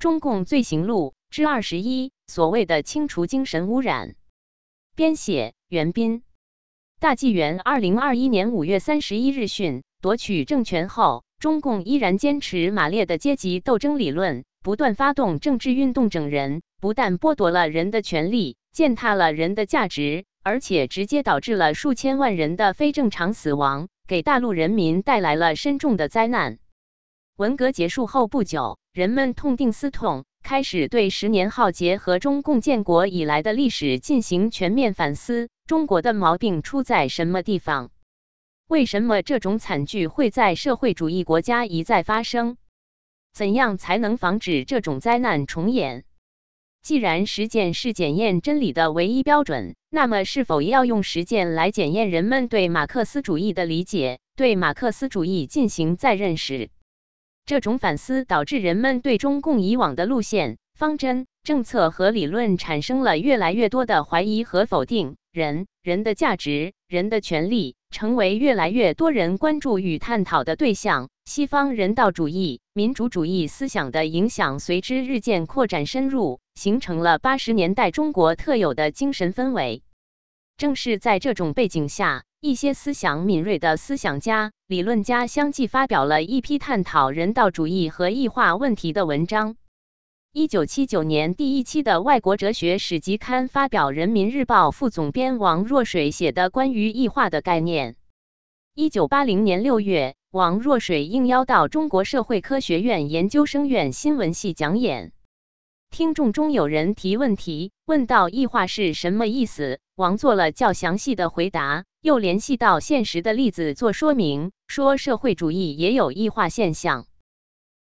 中共罪行录》之二十一，所谓的清除精神污染。编写：袁斌。大纪元二零二一年五月三十一日讯，夺取政权后，中共依然坚持马列的阶级斗争理论，不断发动政治运动整人，不但剥夺了人的权利，践踏了人的价值，而且直接导致了数千万人的非正常死亡，给大陆人民带来了深重的灾难。文革结束后不久，人们痛定思痛，开始对十年浩劫和中共建国以来的历史进行全面反思。中国的毛病出在什么地方？为什么这种惨剧会在社会主义国家一再发生？怎样才能防止这种灾难重演？既然实践是检验真理的唯一标准，那么是否要用实践来检验人们对马克思主义的理解，对马克思主义进行再认识？这种反思导致人们对中共以往的路线、方针、政策和理论产生了越来越多的怀疑和否定。人人的价值、人的权利，成为越来越多人关注与探讨的对象。西方人道主义、民主主义思想的影响随之日渐扩展深入，形成了八十年代中国特有的精神氛围。正是在这种背景下，一些思想敏锐的思想家、理论家相继发表了一批探讨人道主义和异化问题的文章。一九七九年，第一期的《外国哲学史集刊》发表《人民日报》副总编王若水写的关于异化的概念。一九八零年六月，王若水应邀到中国社会科学院研究生院新闻系讲演。听众中有人提问题，问到异化是什么意思？王做了较详细的回答，又联系到现实的例子做说明，说社会主义也有异化现象。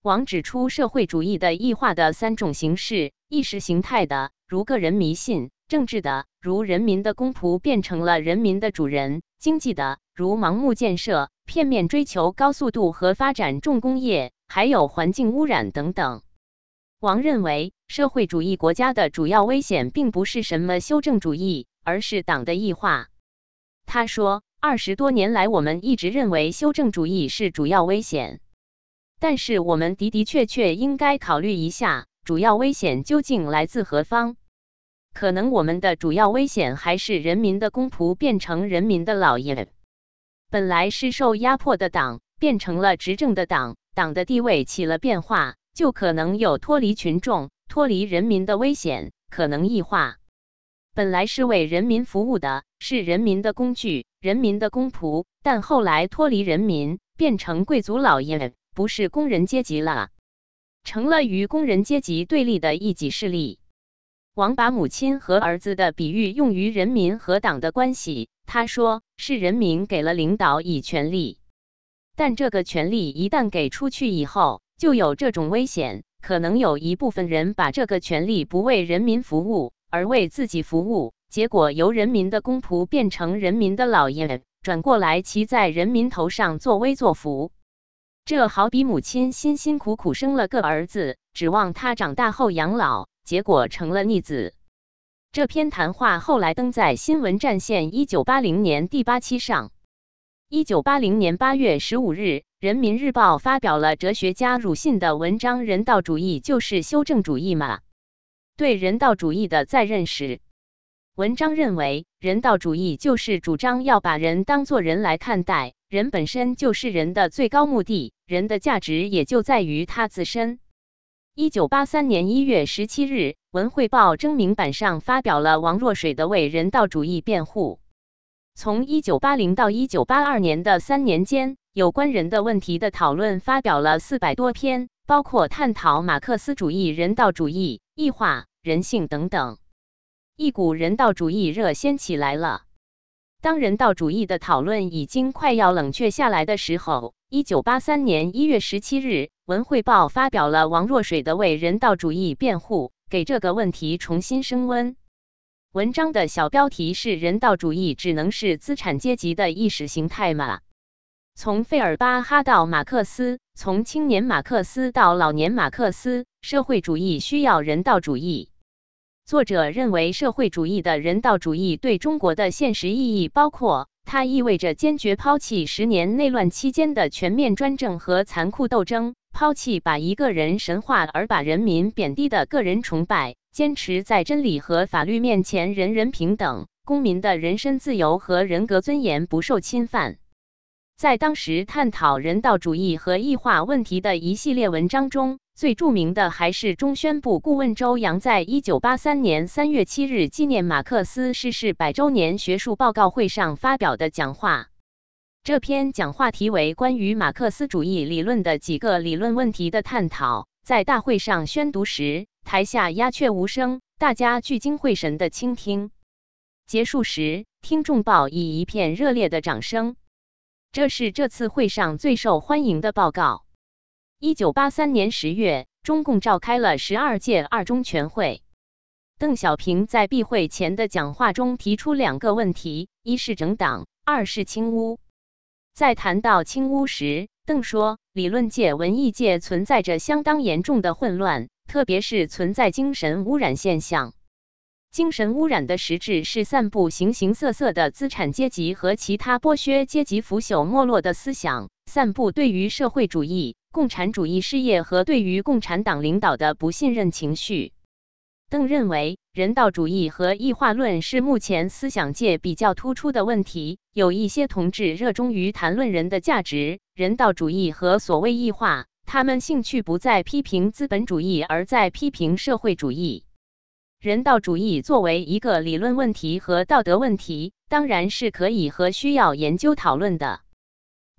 王指出，社会主义的异化的三种形式：意识形态的，如个人迷信；政治的，如人民的公仆变成了人民的主人；经济的，如盲目建设、片面追求高速度和发展重工业，还有环境污染等等。王认为，社会主义国家的主要危险并不是什么修正主义，而是党的异化。他说，二十多年来，我们一直认为修正主义是主要危险。但是我们的的确确应该考虑一下，主要危险究竟来自何方？可能我们的主要危险还是人民的公仆变成人民的老爷，本来是受压迫的党变成了执政的党，党的地位起了变化，就可能有脱离群众、脱离人民的危险，可能异化。本来是为人民服务的，是人民的工具、人民的公仆，但后来脱离人民，变成贵族老爷。不是工人阶级了，成了与工人阶级对立的一己势力。王把母亲和儿子的比喻用于人民和党的关系。他说：“是人民给了领导以权利，但这个权利一旦给出去以后，就有这种危险，可能有一部分人把这个权利不为人民服务，而为自己服务，结果由人民的公仆变成人民的老爷，转过来骑在人民头上作威作福。”这好比母亲辛辛苦苦生了个儿子，指望他长大后养老，结果成了逆子。这篇谈话后来登在《新闻战线》一九八零年第八期上。一九八零年八月十五日，《人民日报》发表了哲学家鲁迅的文章《人道主义就是修正主义吗？对人道主义的再认识。文章认为，人道主义就是主张要把人当作人来看待。人本身就是人的最高目的，人的价值也就在于他自身。一九八三年一月十七日，《文汇报》征名版上发表了王若水的为人道主义辩护。从一九八零到一九八二年的三年间，有关人的问题的讨论发表了四百多篇，包括探讨马克思主义人道主义、异化、人性等等，一股人道主义热掀起来了。当人道主义的讨论已经快要冷却下来的时候，一九八三年一月十七日，《文汇报》发表了王若水的为人道主义辩护，给这个问题重新升温。文章的小标题是“人道主义只能是资产阶级的意识形态吗？”从费尔巴哈到马克思，从青年马克思到老年马克思，社会主义需要人道主义。作者认为，社会主义的人道主义对中国的现实意义包括：它意味着坚决抛弃十年内乱期间的全面专政和残酷斗争，抛弃把一个人神化而把人民贬低的个人崇拜，坚持在真理和法律面前人人平等，公民的人身自由和人格尊严不受侵犯。在当时探讨人道主义和异化问题的一系列文章中，最著名的还是中宣部顾问周扬在一九八三年三月七日纪念马克思逝世百周年学术报告会上发表的讲话。这篇讲话题为《关于马克思主义理论的几个理论问题的探讨》。在大会上宣读时，台下鸦雀无声，大家聚精会神地倾听。结束时，听众报以一片热烈的掌声。这是这次会上最受欢迎的报告。一九八三年十月，中共召开了十二届二中全会。邓小平在闭会前的讲话中提出两个问题：一是整党，二是清污。在谈到清污时，邓说，理论界、文艺界存在着相当严重的混乱，特别是存在精神污染现象。精神污染的实质是散布形形色色的资产阶级和其他剥削阶级腐朽没落的思想，散布对于社会主义、共产主义事业和对于共产党领导的不信任情绪。邓认为，人道主义和异化论是目前思想界比较突出的问题。有一些同志热衷于谈论人的价值、人道主义和所谓异化，他们兴趣不在批评资本主义，而在批评社会主义。人道主义作为一个理论问题和道德问题，当然是可以和需要研究讨论的。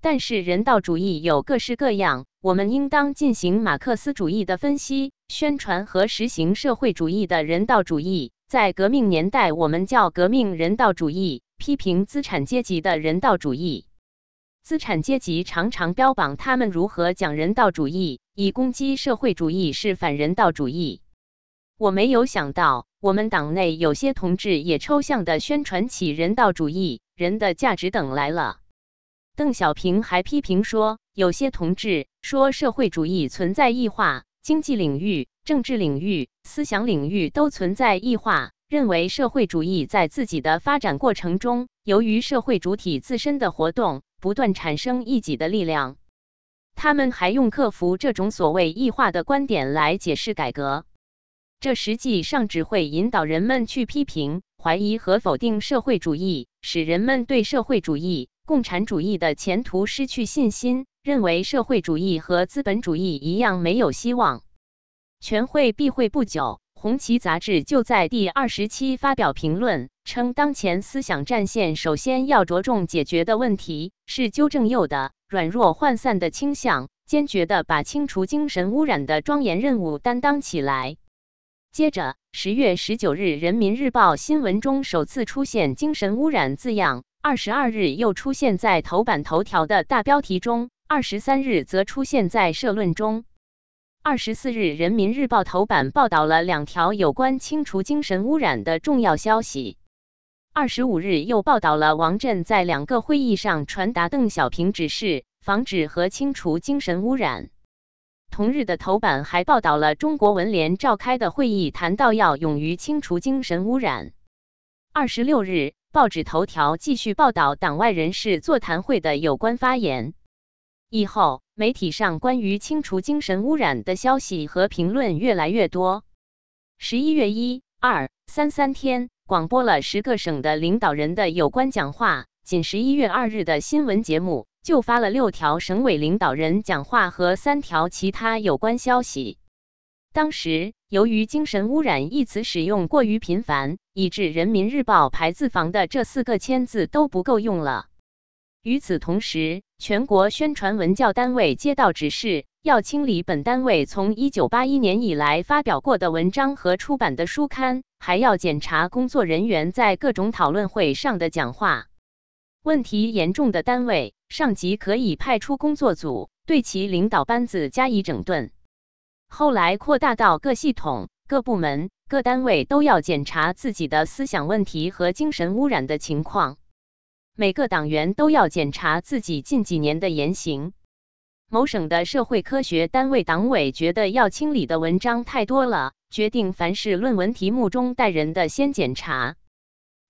但是人道主义有各式各样，我们应当进行马克思主义的分析、宣传和实行社会主义的人道主义。在革命年代，我们叫革命人道主义，批评资产阶级的人道主义。资产阶级常常标榜他们如何讲人道主义，以攻击社会主义是反人道主义。我没有想到，我们党内有些同志也抽象地宣传起人道主义、人的价值等来了。邓小平还批评说，有些同志说社会主义存在异化，经济领域、政治领域、思想领域都存在异化，认为社会主义在自己的发展过程中，由于社会主体自身的活动，不断产生异己的力量。他们还用克服这种所谓异化的观点来解释改革。这实际上只会引导人们去批评、怀疑和否定社会主义，使人们对社会主义、共产主义的前途失去信心，认为社会主义和资本主义一样没有希望。全会闭会不久，《红旗》杂志就在第二十期发表评论，称当前思想战线首先要着重解决的问题是纠正右的软弱涣散的倾向，坚决地把清除精神污染的庄严任务担当起来。接着，十月十九日，《人民日报》新闻中首次出现“精神污染”字样；二十二日又出现在头版头条的大标题中；二十三日则出现在社论中。二十四日，《人民日报》头版报道了两条有关清除精神污染的重要消息。二十五日又报道了王震在两个会议上传达邓小平指示，防止和清除精神污染。同日的头版还报道了中国文联召开的会议，谈到要勇于清除精神污染。二十六日，报纸头条继续报道党外人士座谈会的有关发言。以后，媒体上关于清除精神污染的消息和评论越来越多。十一月一、二、三三天，广播了十个省的领导人的有关讲话。仅十一月二日的新闻节目。就发了六条省委领导人讲话和三条其他有关消息。当时由于“精神污染”一词使用过于频繁，以致《人民日报》排字房的这四个签字都不够用了。与此同时，全国宣传文教单位接到指示，要清理本单位从一九八一年以来发表过的文章和出版的书刊，还要检查工作人员在各种讨论会上的讲话。问题严重的单位，上级可以派出工作组对其领导班子加以整顿。后来扩大到各系统、各部门、各单位都要检查自己的思想问题和精神污染的情况。每个党员都要检查自己近几年的言行。某省的社会科学单位党委觉得要清理的文章太多了，决定凡是论文题目中带人的先检查。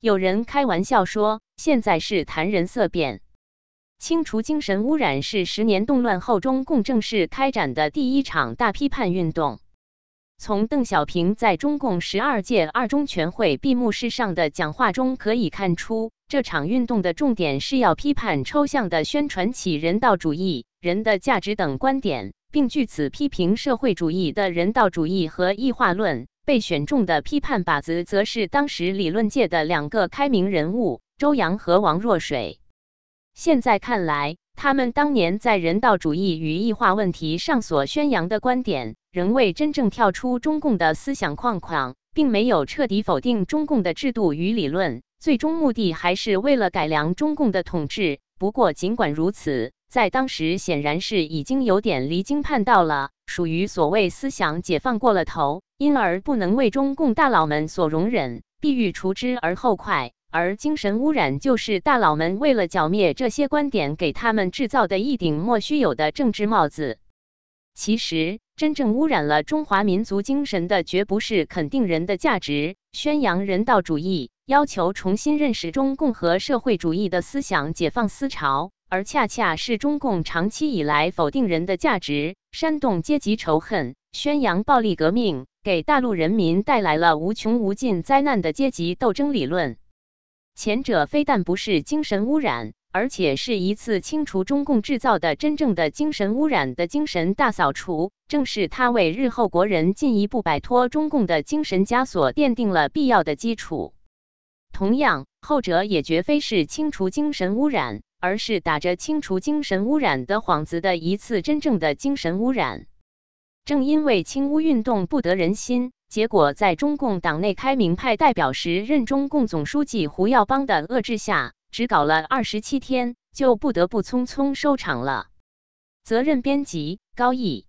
有人开玩笑说。现在是谈人色变。清除精神污染是十年动乱后中共正式开展的第一场大批判运动。从邓小平在中共十二届二中全会闭幕式上的讲话中可以看出，这场运动的重点是要批判抽象的宣传起人道主义、人的价值等观点，并据此批评社会主义的人道主义和异化论。被选中的批判靶子，则是当时理论界的两个开明人物周扬和王若水。现在看来，他们当年在人道主义与异化问题上所宣扬的观点。仍未真正跳出中共的思想框框，并没有彻底否定中共的制度与理论，最终目的还是为了改良中共的统治。不过，尽管如此，在当时显然是已经有点离经叛道了，属于所谓思想解放过了头，因而不能为中共大佬们所容忍，必欲除之而后快。而精神污染就是大佬们为了剿灭这些观点，给他们制造的一顶莫须有的政治帽子。其实。真正污染了中华民族精神的，绝不是肯定人的价值、宣扬人道主义、要求重新认识中共和社会主义的思想解放思潮，而恰恰是中共长期以来否定人的价值、煽动阶级仇恨、宣扬暴力革命，给大陆人民带来了无穷无尽灾难的阶级斗争理论。前者非但不是精神污染。而且是一次清除中共制造的真正的精神污染的精神大扫除，正是他为日后国人进一步摆脱中共的精神枷锁奠定了必要的基础。同样，后者也绝非是清除精神污染，而是打着清除精神污染的幌子的一次真正的精神污染。正因为清污运动不得人心，结果在中共党内开明派代表时任中共总书记胡耀邦的遏制下。只搞了二十七天，就不得不匆匆收场了。责任编辑：高毅。